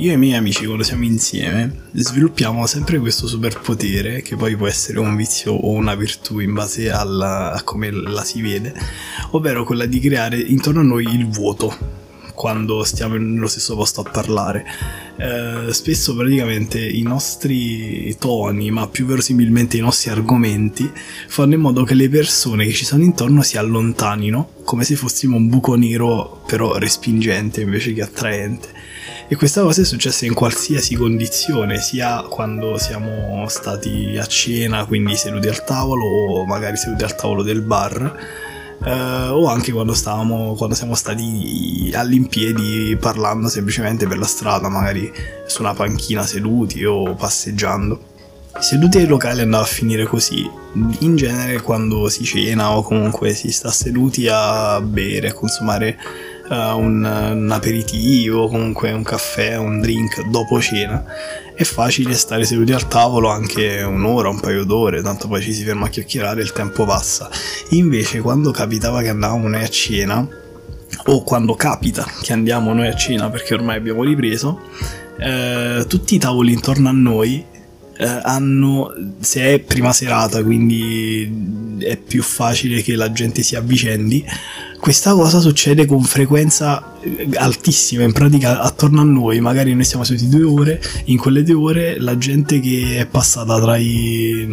io e i miei amici quando siamo insieme sviluppiamo sempre questo superpotere che poi può essere un vizio o una virtù in base alla, a come la si vede, ovvero quella di creare intorno a noi il vuoto quando stiamo nello stesso posto a parlare. Eh, spesso praticamente i nostri toni, ma più verosimilmente i nostri argomenti, fanno in modo che le persone che ci sono intorno si allontanino, come se fossimo un buco nero però respingente invece che attraente. E questa cosa è successa in qualsiasi condizione, sia quando siamo stati a cena, quindi seduti al tavolo, o magari seduti al tavolo del bar eh, o anche quando, stavamo, quando siamo stati all'impiedi parlando semplicemente per la strada, magari su una panchina seduti o passeggiando. Seduti ai locali andava a finire così. In genere quando si cena o comunque si sta seduti a bere, a consumare uh, un, un aperitivo, comunque un caffè, un drink dopo cena, è facile stare seduti al tavolo anche un'ora, un paio d'ore, tanto poi ci si ferma a chiacchierare e il tempo passa. Invece quando capitava che andavamo noi a cena, o quando capita che andiamo noi a cena perché ormai abbiamo ripreso, eh, tutti i tavoli intorno a noi eh, hanno, se è prima serata, quindi è più facile che la gente si avvicendi, questa cosa succede con frequenza eh, altissima, in pratica attorno a noi, magari noi siamo seduti due ore, in quelle due ore la gente che è passata tra i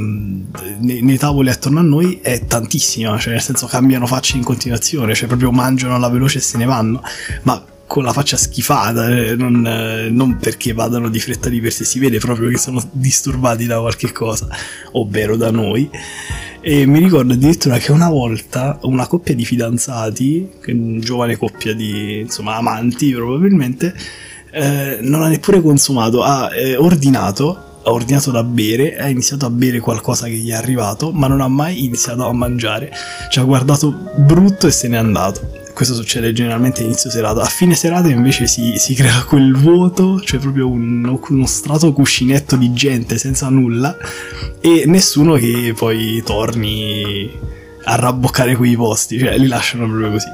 nei, nei tavoli attorno a noi è tantissima, cioè nel senso cambiano facce in continuazione, cioè proprio mangiano alla veloce e se ne vanno, ma con la faccia schifata, eh, non, eh, non, perché vadano di fretta di per sé, si vede proprio che sono disturbati da qualche cosa, ovvero da noi. E mi ricordo addirittura che una volta una coppia di fidanzati, una giovane coppia di insomma amanti probabilmente, eh, non ha neppure consumato, ha eh, ordinato ha ordinato da bere, ha iniziato a bere qualcosa che gli è arrivato, ma non ha mai iniziato a mangiare. Ci ha guardato brutto e se n'è andato questo succede generalmente inizio serata. A fine serata invece si, si crea quel vuoto, cioè proprio un, uno strato cuscinetto di gente senza nulla e nessuno che poi torni a rabboccare quei posti, cioè li lasciano proprio così.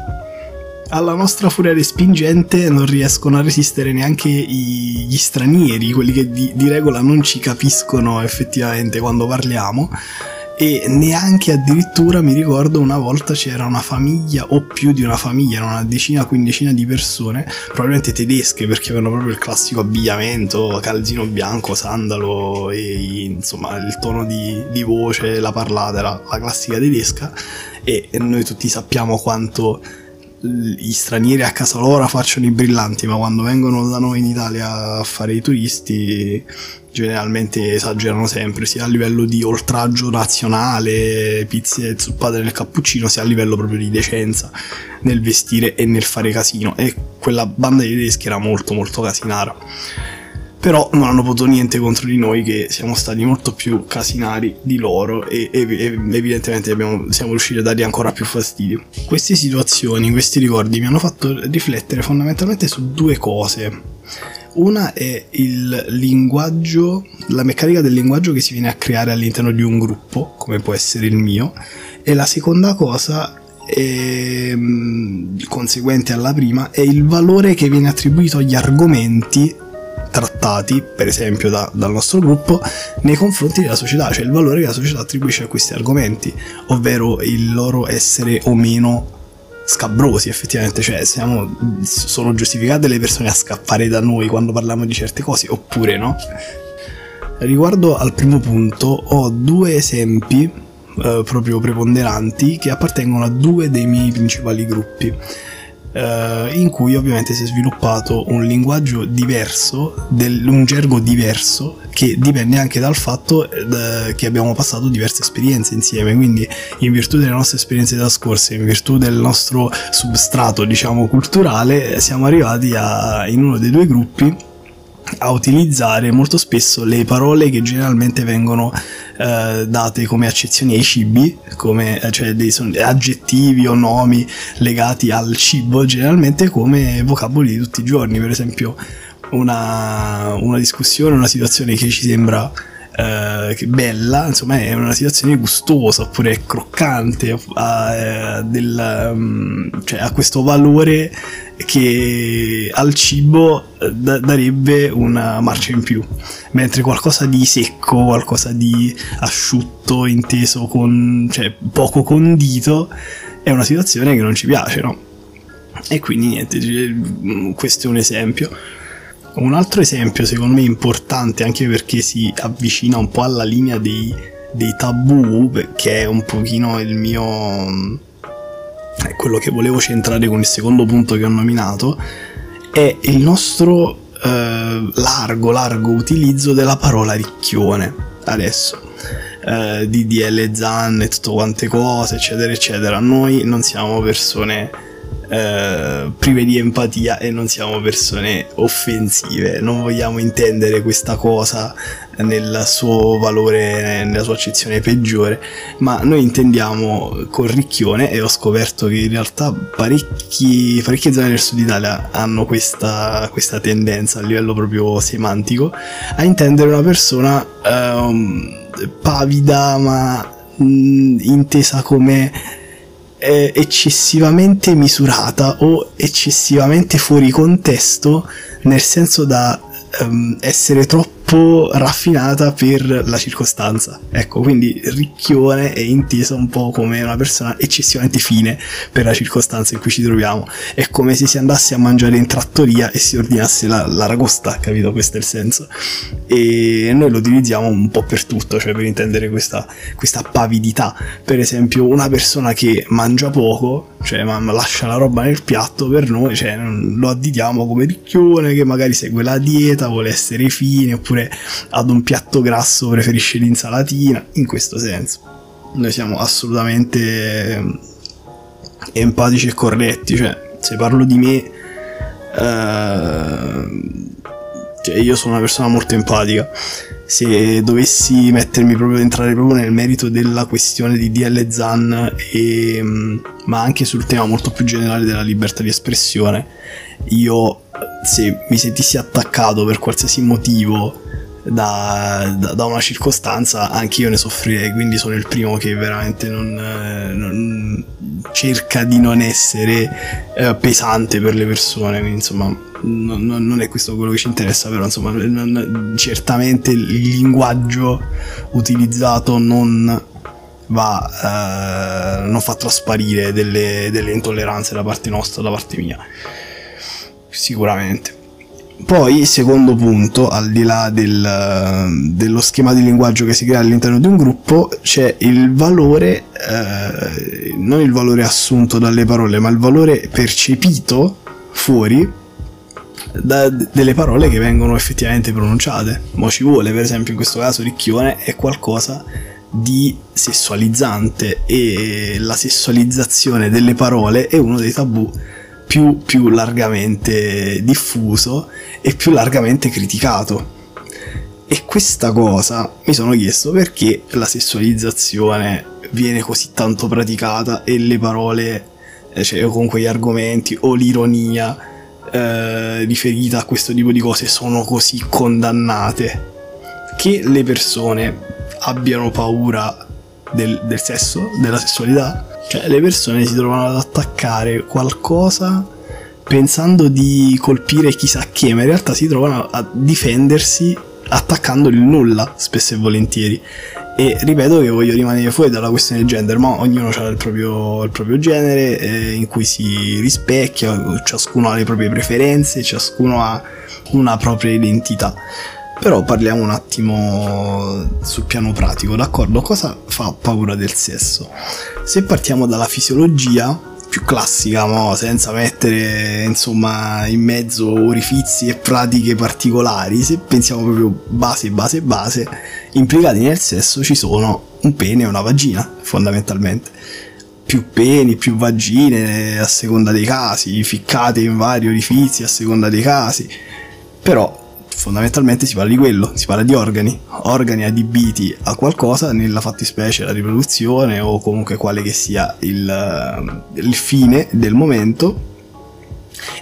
Alla nostra furia respingente non riescono a resistere neanche i, gli stranieri, quelli che di, di regola non ci capiscono effettivamente quando parliamo e neanche addirittura mi ricordo una volta c'era una famiglia o più di una famiglia, una decina, quindicina di persone, probabilmente tedesche perché avevano proprio il classico abbigliamento, calzino bianco, sandalo e insomma il tono di, di voce, la parlata era la classica tedesca. E noi tutti sappiamo quanto gli stranieri a casa loro facciano i brillanti, ma quando vengono da noi in Italia a fare i turisti generalmente esagerano sempre, sia a livello di oltraggio nazionale, pizze zuppate nel cappuccino, sia a livello proprio di decenza nel vestire e nel fare casino. E quella banda di tedeschi era molto molto casinara però non hanno potuto niente contro di noi che siamo stati molto più casinari di loro e, e, e evidentemente abbiamo, siamo riusciti a dargli ancora più fastidio. Queste situazioni, questi ricordi mi hanno fatto riflettere fondamentalmente su due cose. Una è il linguaggio, la meccanica del linguaggio che si viene a creare all'interno di un gruppo, come può essere il mio, e la seconda cosa è, conseguente alla prima è il valore che viene attribuito agli argomenti trattati, per esempio da, dal nostro gruppo, nei confronti della società, cioè il valore che la società attribuisce a questi argomenti, ovvero il loro essere o meno scabrosi effettivamente, cioè siamo, sono giustificate le persone a scappare da noi quando parliamo di certe cose oppure no? Riguardo al primo punto ho due esempi eh, proprio preponderanti che appartengono a due dei miei principali gruppi eh, in cui ovviamente si è sviluppato un linguaggio diverso, del, un gergo diverso che dipende anche dal fatto eh, che abbiamo passato diverse esperienze insieme, quindi in virtù delle nostre esperienze trascorse, in virtù del nostro substrato diciamo culturale, siamo arrivati a, in uno dei due gruppi a utilizzare molto spesso le parole che generalmente vengono eh, date come accezioni ai cibi, come eh, cioè dei aggettivi o nomi legati al cibo, generalmente come vocaboli di tutti i giorni. Per esempio, una, una discussione, una situazione che ci sembra eh, bella, insomma è una situazione gustosa oppure croccante, ha, eh, del, um, cioè, ha questo valore che al cibo eh, da- darebbe una marcia in più, mentre qualcosa di secco, qualcosa di asciutto, inteso con cioè, poco condito, è una situazione che non ci piace, no? E quindi niente, questo è un esempio. Un altro esempio secondo me importante anche perché si avvicina un po' alla linea dei, dei tabù, che è un pochino il mio... è quello che volevo centrare con il secondo punto che ho nominato, è il nostro eh, largo, largo utilizzo della parola ricchione adesso. Eh, DDL Zan e tutte quante cose, eccetera, eccetera. Noi non siamo persone eh, prive di empatia e non siamo persone offensive, non vogliamo intendere questa cosa nel suo valore, nella sua accezione peggiore, ma noi intendiamo con ricchione e ho scoperto che in realtà parecchi, parecchie zone del sud Italia hanno questa, questa tendenza a livello proprio semantico a intendere una persona um, pavida ma mh, intesa come eh, eccessivamente misurata o eccessivamente fuori contesto nel senso da um, essere troppo troppo raffinata per la circostanza. Ecco, quindi Ricchione è intesa un po' come una persona eccessivamente fine per la circostanza in cui ci troviamo. È come se si andasse a mangiare in trattoria e si ordinasse la, la ragosta, capito? Questo è il senso. E noi lo utilizziamo un po' per tutto, cioè per intendere questa, questa pavidità. Per esempio, una persona che mangia poco, cioè ma lascia la roba nel piatto per noi, cioè lo additiamo come ricchione che magari segue la dieta, vuole essere fine oppure ad un piatto grasso preferisce l'insalatina, in questo senso. Noi siamo assolutamente ehm, empatici e corretti, cioè se parlo di me, eh, cioè io sono una persona molto empatica. Se dovessi mettermi proprio entrare proprio nel merito della questione di DL Zan, e, ehm, ma anche sul tema molto più generale della libertà di espressione, io se mi sentissi attaccato per qualsiasi motivo da, da, da, una circostanza anche io ne soffrirei quindi sono il primo che veramente non, eh, non cerca di non essere eh, pesante per le persone quindi insomma non, non, è questo quello che ci interessa però insomma non, certamente il linguaggio utilizzato non va eh, non fa trasparire delle, delle intolleranze da parte nostra da parte mia sicuramente poi, secondo punto, al di là del, dello schema di linguaggio che si crea all'interno di un gruppo, c'è il valore, eh, non il valore assunto dalle parole, ma il valore percepito fuori da, delle parole che vengono effettivamente pronunciate. Mo ci vuole, per esempio, in questo caso ricchione è qualcosa di sessualizzante e la sessualizzazione delle parole è uno dei tabù più, più largamente diffuso e più largamente criticato. E questa cosa mi sono chiesto perché la sessualizzazione viene così tanto praticata e le parole, eh, cioè con quegli argomenti o l'ironia eh, riferita a questo tipo di cose sono così condannate. Che le persone abbiano paura del, del sesso, della sessualità, cioè le persone si trovano ad attaccare qualcosa pensando di colpire chissà che, ma in realtà si trovano a difendersi attaccando il nulla, spesso e volentieri. E ripeto che voglio rimanere fuori dalla questione gender, ma ognuno ha il proprio, il proprio genere eh, in cui si rispecchia, ciascuno ha le proprie preferenze, ciascuno ha una propria identità. Però parliamo un attimo sul piano pratico, d'accordo? Cosa fa paura del sesso? Se partiamo dalla fisiologia, più classica, mo, senza mettere insomma in mezzo orifizi e pratiche particolari, se pensiamo proprio base, base, base, implicati nel sesso ci sono un pene e una vagina, fondamentalmente. Più peni, più vagine a seconda dei casi, ficcate in vari orifizi a seconda dei casi. Però fondamentalmente si parla di quello, si parla di organi, organi adibiti a qualcosa, nella fattispecie la riproduzione o comunque quale che sia il, eh, il fine del momento.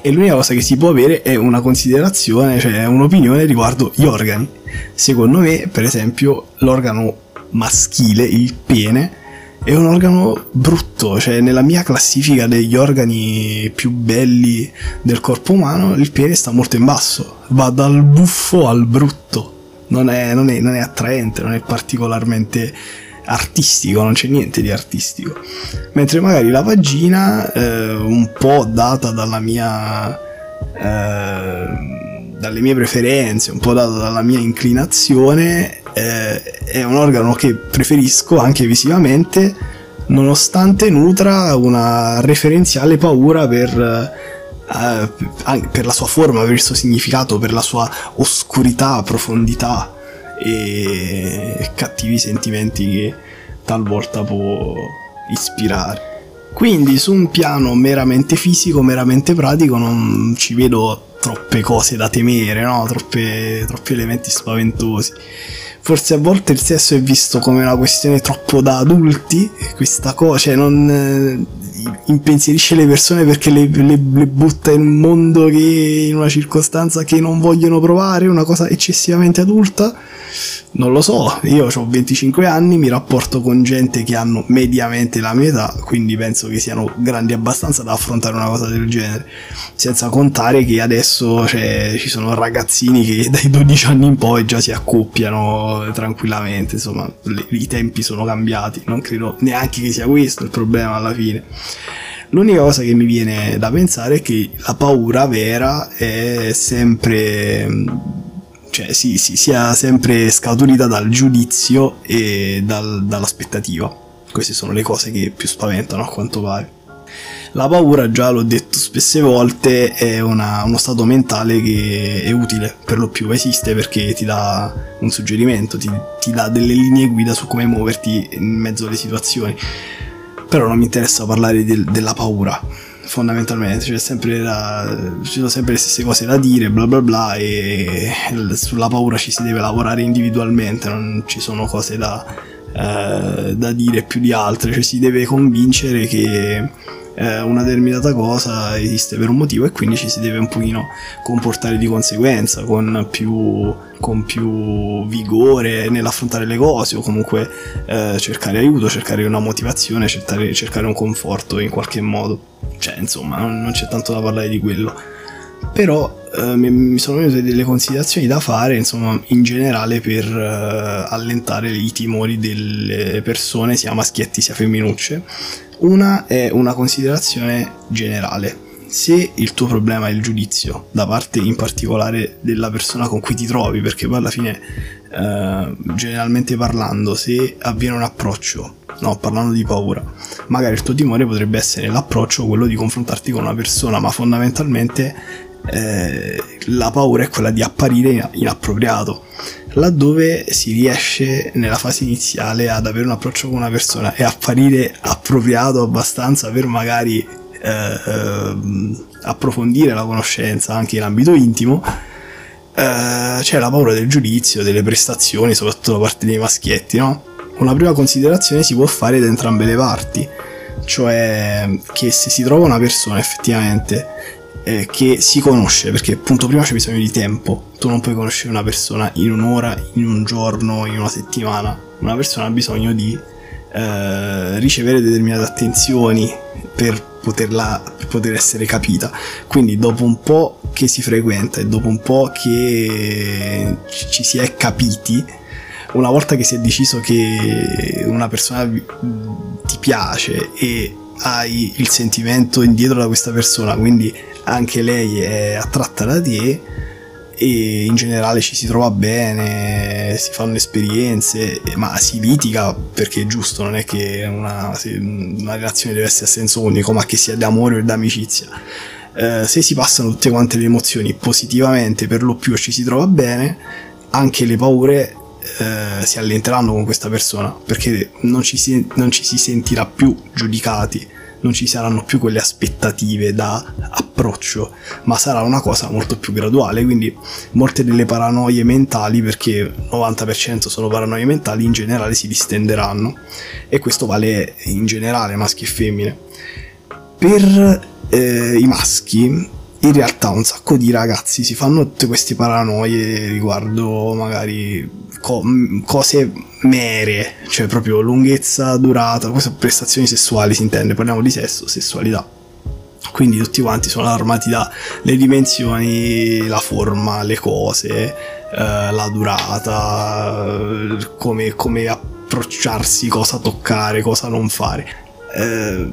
E l'unica cosa che si può avere è una considerazione, cioè un'opinione riguardo gli organi. secondo me, per esempio, l'organo maschile, il pene, è un organo brutto, cioè nella mia classifica degli organi più belli del corpo umano il pene sta molto in basso, va dal buffo al brutto, non è, non è, non è attraente, non è particolarmente artistico, non c'è niente di artistico. Mentre magari la vagina, eh, un po' data dalla mia... Eh, dalle mie preferenze, un po' data dalla mia inclinazione, eh, è un organo che preferisco anche visivamente, nonostante nutra una referenziale paura per, eh, per la sua forma, per il suo significato, per la sua oscurità, profondità e cattivi sentimenti che talvolta può ispirare. Quindi su un piano meramente fisico, meramente pratico, non ci vedo troppe cose da temere, no? Troppe, troppi elementi spaventosi. Forse a volte il sesso è visto come una questione troppo da adulti, questa cosa, cioè non eh, impensierisce le persone perché le, le, le, butta in un mondo che in una circostanza che non vogliono provare, una cosa eccessivamente adulta non lo so, io ho 25 anni, mi rapporto con gente che hanno mediamente la mia età, quindi penso che siano grandi abbastanza da affrontare una cosa del genere. Senza contare che adesso cioè, ci sono ragazzini che dai 12 anni in poi già si accoppiano tranquillamente, insomma, le, i tempi sono cambiati, non credo neanche che sia questo il problema alla fine. L'unica cosa che mi viene da pensare è che la paura vera è sempre cioè si, si, sia sempre scaturita dal giudizio e dal, dall'aspettativa. Queste sono le cose che più spaventano a quanto pare. La paura, già l'ho detto spesse volte, è una, uno stato mentale che è utile, per lo più esiste perché ti dà un suggerimento, ti, ti dà delle linee guida su come muoverti in mezzo alle situazioni. Però non mi interessa parlare del, della paura, fondamentalmente. C'è sempre la, ci sono sempre le stesse cose da dire bla bla bla e sulla paura ci si deve lavorare individualmente non ci sono cose da, eh, da dire più di altre. Cioè si deve convincere che eh, una determinata cosa esiste per un motivo e quindi ci si deve un pochino comportare di conseguenza con più, con più vigore nell'affrontare le cose o comunque eh, cercare aiuto, cercare una motivazione, cercare, cercare un conforto in qualche modo. Cioè, insomma, non, non c'è tanto da parlare di quello. Però Uh, mi, sono venute delle considerazioni da fare, insomma, in generale per uh, allentare i timori delle persone, sia maschietti sia femminucce, una è una considerazione generale. Se il tuo problema è il giudizio, da parte in particolare della persona con cui ti trovi, perché poi alla fine, eh, generalmente parlando, se avviene un approccio, no, parlando di paura, magari il tuo timore potrebbe essere l'approccio, quello di confrontarti con una persona, ma fondamentalmente eh, la paura è quella di apparire inappropriato laddove si riesce nella fase iniziale ad avere un approccio con una persona e apparire appropriato abbastanza per magari eh, eh, approfondire la conoscenza anche in ambito intimo, eh, c'è la paura del giudizio, delle prestazioni, soprattutto da parte dei maschietti, no? Una prima considerazione si può fare da entrambe le parti, cioè che se si trova una persona effettivamente eh, che si conosce, perché appunto prima c'è bisogno di tempo, tu non puoi conoscere una persona in un'ora, in un giorno, in una settimana, una persona ha bisogno di eh, ricevere determinate attenzioni per poterla per poter essere capita. Quindi dopo un po' che si frequenta e dopo un po' che ci si è capiti, una volta che si è deciso che una persona ti piace e hai il sentimento indietro da questa persona, quindi anche lei è attratta da te e in generale ci si trova bene, si fanno esperienze, ma si litiga perché è giusto, non è che una, una relazione deve essere a senso unico, ma che sia d'amore o d'amicizia. Eh, se si passano tutte quante le emozioni positivamente, per lo più ci si trova bene, anche le paure eh, si allenteranno con questa persona perché non ci, si, non ci si sentirà più giudicati non ci saranno più quelle aspettative da approccio, ma sarà una cosa molto più graduale, quindi molte delle paranoie mentali, perché il 90% sono paranoie mentali, in generale si distenderanno e questo vale in generale maschi e femmine. Per eh, i maschi in realtà un sacco di ragazzi si fanno tutte queste paranoie riguardo magari co- cose mere, cioè proprio lunghezza, durata, prestazioni sessuali si intende, parliamo di sesso, sessualità. Quindi tutti quanti sono armati dalle dimensioni, la forma, le cose, eh, la durata, come, come approcciarsi, cosa toccare, cosa non fare. Eh,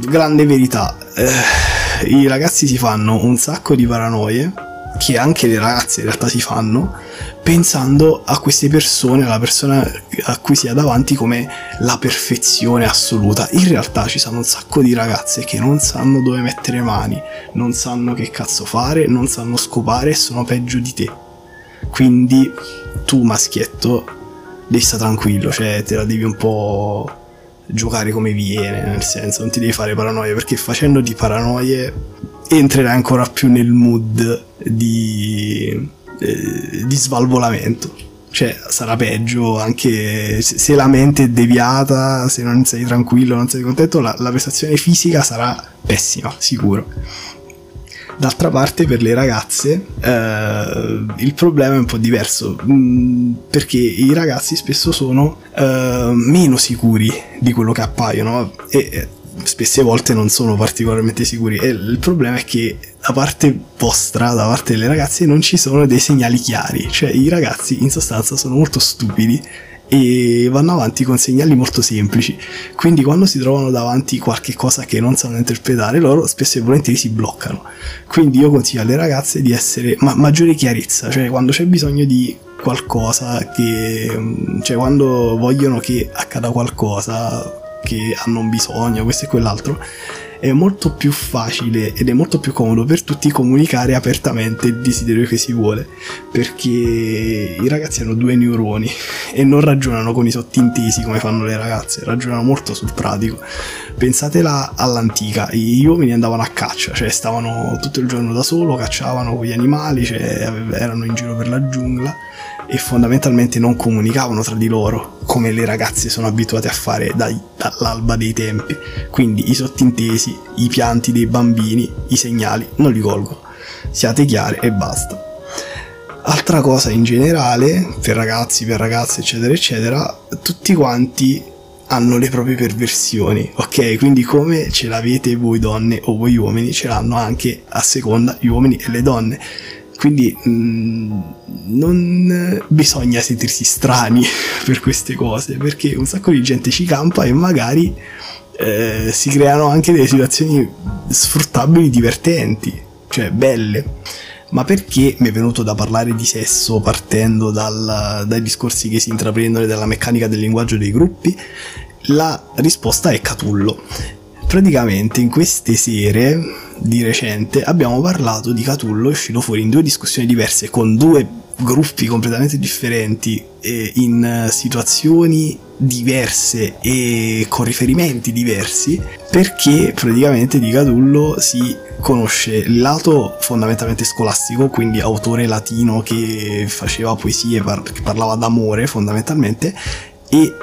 grande verità. Eh, I ragazzi si fanno un sacco di paranoie, che anche le ragazze in realtà si fanno, pensando a queste persone, alla persona a cui si ha davanti come la perfezione assoluta. In realtà ci sono un sacco di ragazze che non sanno dove mettere mani, non sanno che cazzo fare, non sanno scopare e sono peggio di te. Quindi tu maschietto devi stare tranquillo, cioè te la devi un po' giocare come viene, nel senso non ti devi fare paranoie perché facendoti paranoie entrerai ancora più nel mood di, eh, di svalvolamento. Cioè, sarà peggio anche se la mente è deviata, se non sei tranquillo, non sei contento, la, la prestazione fisica sarà pessima, sicuro. D'altra parte per le ragazze eh, il problema è un po' diverso mm, perché i ragazzi spesso sono eh, meno sicuri di quello che appaiono e spesse volte non sono particolarmente sicuri. E il problema è che da parte vostra, da parte delle ragazze non ci sono dei segnali chiari, cioè i ragazzi in sostanza sono molto stupidi e vanno avanti con segnali molto semplici. Quindi quando si trovano davanti qualche cosa che non sanno interpretare, loro spesso e volentieri si bloccano. Quindi io consiglio alle ragazze di essere ma- maggiore chiarezza, cioè quando c'è bisogno di qualcosa che cioè quando vogliono che accada qualcosa che hanno un bisogno, questo e quell'altro, è molto più facile ed è molto più comodo per tutti comunicare apertamente il desiderio che si vuole, perché i ragazzi hanno due neuroni e non ragionano con i sottintesi come fanno le ragazze, ragionano molto sul pratico. Pensatela all'antica, gli uomini andavano a caccia, cioè stavano tutto il giorno da solo, cacciavano con gli animali, cioè erano in giro per la giungla e fondamentalmente non comunicavano tra di loro come le ragazze sono abituate a fare dai, dall'alba dei tempi. Quindi i sottintesi, i pianti dei bambini, i segnali non li colgono. Siate chiare e basta. Altra cosa in generale, per ragazzi, per ragazze, eccetera, eccetera, tutti quanti hanno le proprie perversioni, ok? Quindi come ce l'avete voi donne o voi uomini, ce l'hanno anche a seconda gli uomini e le donne quindi mh, mm, non bisogna sentirsi strani per queste cose, perché un sacco di gente ci campa e magari eh, si creano anche delle situazioni sfruttabili, divertenti, cioè belle. Ma perché mi è venuto da parlare di sesso partendo dal, dai discorsi che si intraprendono e dalla meccanica del linguaggio dei gruppi? La risposta è Catullo. Praticamente in queste sere di recente abbiamo parlato di Catullo, uscito fuori in due discussioni diverse con due gruppi completamente differenti e in situazioni diverse e con riferimenti diversi perché praticamente di Catullo si conosce il lato fondamentalmente scolastico, quindi autore latino che faceva poesie, che parlava d'amore fondamentalmente, e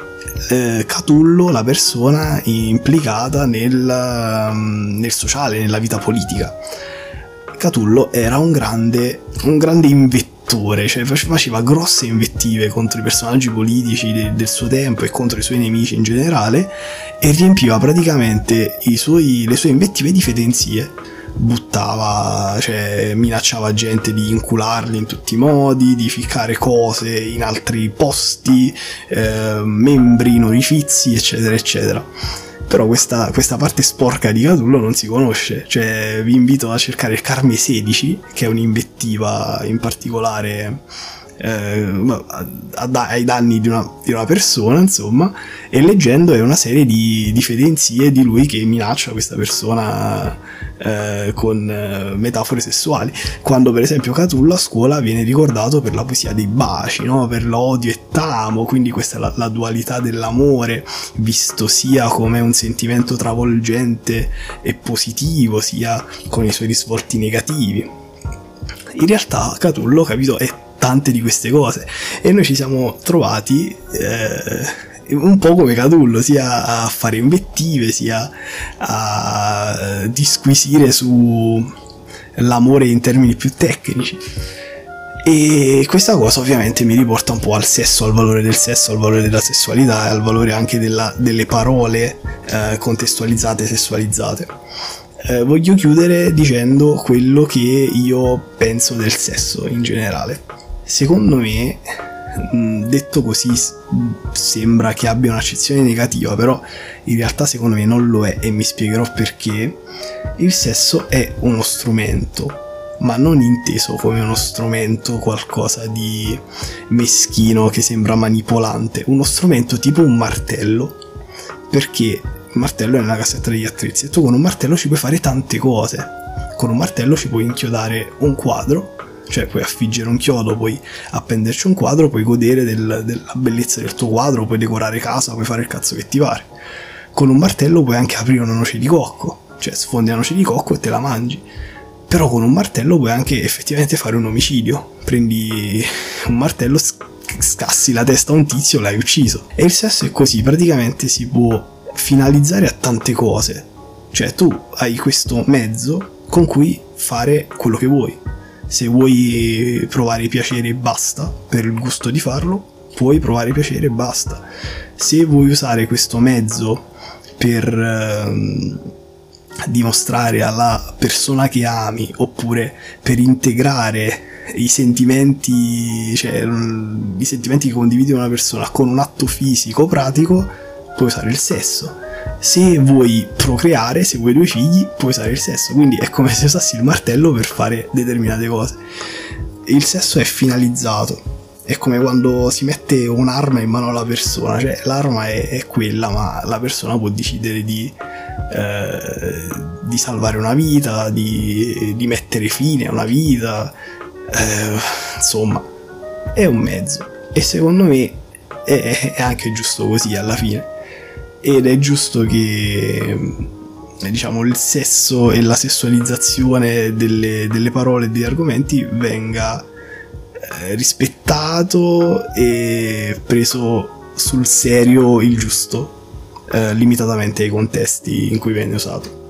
eh, Catullo la persona implicata nel, mm, nel, sociale, nella vita politica. Catullo era un grande, un grande invettore, cioè faceva grosse invettive contro i personaggi politici de, del suo tempo e contro i suoi nemici in generale e riempiva praticamente suoi, le sue invettive di fedenzie buttava, cioè minacciava gente di incularli in tutti i modi, di ficcare cose in altri posti, eh, membri orifizi, eccetera, eccetera. Però questa, questa, parte sporca di Catullo non si conosce, cioè vi invito a cercare Carme 16, che è un'invettiva in particolare eh, ai danni di una, di una, persona, insomma, e leggendo è una serie di, fedenzie di lui che minaccia questa persona eh, con eh, metafore sessuali. Quando, per esempio, Catulla a scuola viene ricordato per la poesia dei baci, no? per l'odio e tamo, quindi questa è la, la dualità dell'amore, visto sia come un sentimento travolgente e positivo, sia con i suoi risvolti negativi. In realtà Catullo, capito, è tante di queste cose e noi ci siamo trovati eh, un po' come Catullo, sia a fare invettive, sia a disquisire su l'amore in termini più tecnici. E questa cosa ovviamente mi riporta un po' al sesso, al valore del sesso, al valore della sessualità e al valore anche della, delle parole eh, contestualizzate, sessualizzate. Eh, voglio chiudere dicendo quello che io penso del sesso in generale. Secondo me, mm, detto così, sembra che abbia un'accezione negativa, però in realtà secondo me non lo è e mi spiegherò perché. Il sesso è uno strumento ma non inteso come uno strumento, qualcosa di meschino che sembra manipolante, uno strumento tipo un martello, perché il martello è nella cassetta degli attrezzi e tu con un martello ci puoi fare tante cose. Con un martello ci puoi inchiodare un quadro, cioè puoi affiggere un chiodo, puoi appenderci un quadro, puoi godere del, della bellezza del tuo quadro, puoi decorare casa, puoi fare il cazzo che ti pare. Con un martello puoi anche aprire una noce di cocco, cioè sfondi la noce di cocco e te la mangi però con un martello puoi anche effettivamente fare un omicidio. Prendi un martello, scassi la testa a un tizio, l'hai ucciso. E il sesso è così, praticamente si può finalizzare a tante cose. Cioè tu hai questo mezzo con cui fare quello che vuoi. Se vuoi provare piacere e basta, per il gusto di farlo, puoi provare piacere e basta. Se vuoi usare questo mezzo per... Uh, dimostrare alla persona che ami oppure per integrare i sentimenti, cioè i sentimenti che condividi con una persona con un atto fisico pratico, puoi usare il sesso. Se vuoi procreare, se vuoi due figli, puoi usare il sesso. Quindi è come se usassi il martello per fare determinate cose. Il sesso è finalizzato. È come quando si mette un'arma in mano alla persona, cioè l'arma è, è quella, ma la persona può decidere di eh, di salvare una vita, di, di, mettere fine a una vita, eh, insomma, è un mezzo. E secondo me è, è, anche giusto così alla fine. Ed è giusto che diciamo il sesso e la sessualizzazione delle, delle parole e degli argomenti venga eh, rispettato e preso sul serio il giusto eh, limitatamente ai contesti in cui viene usato.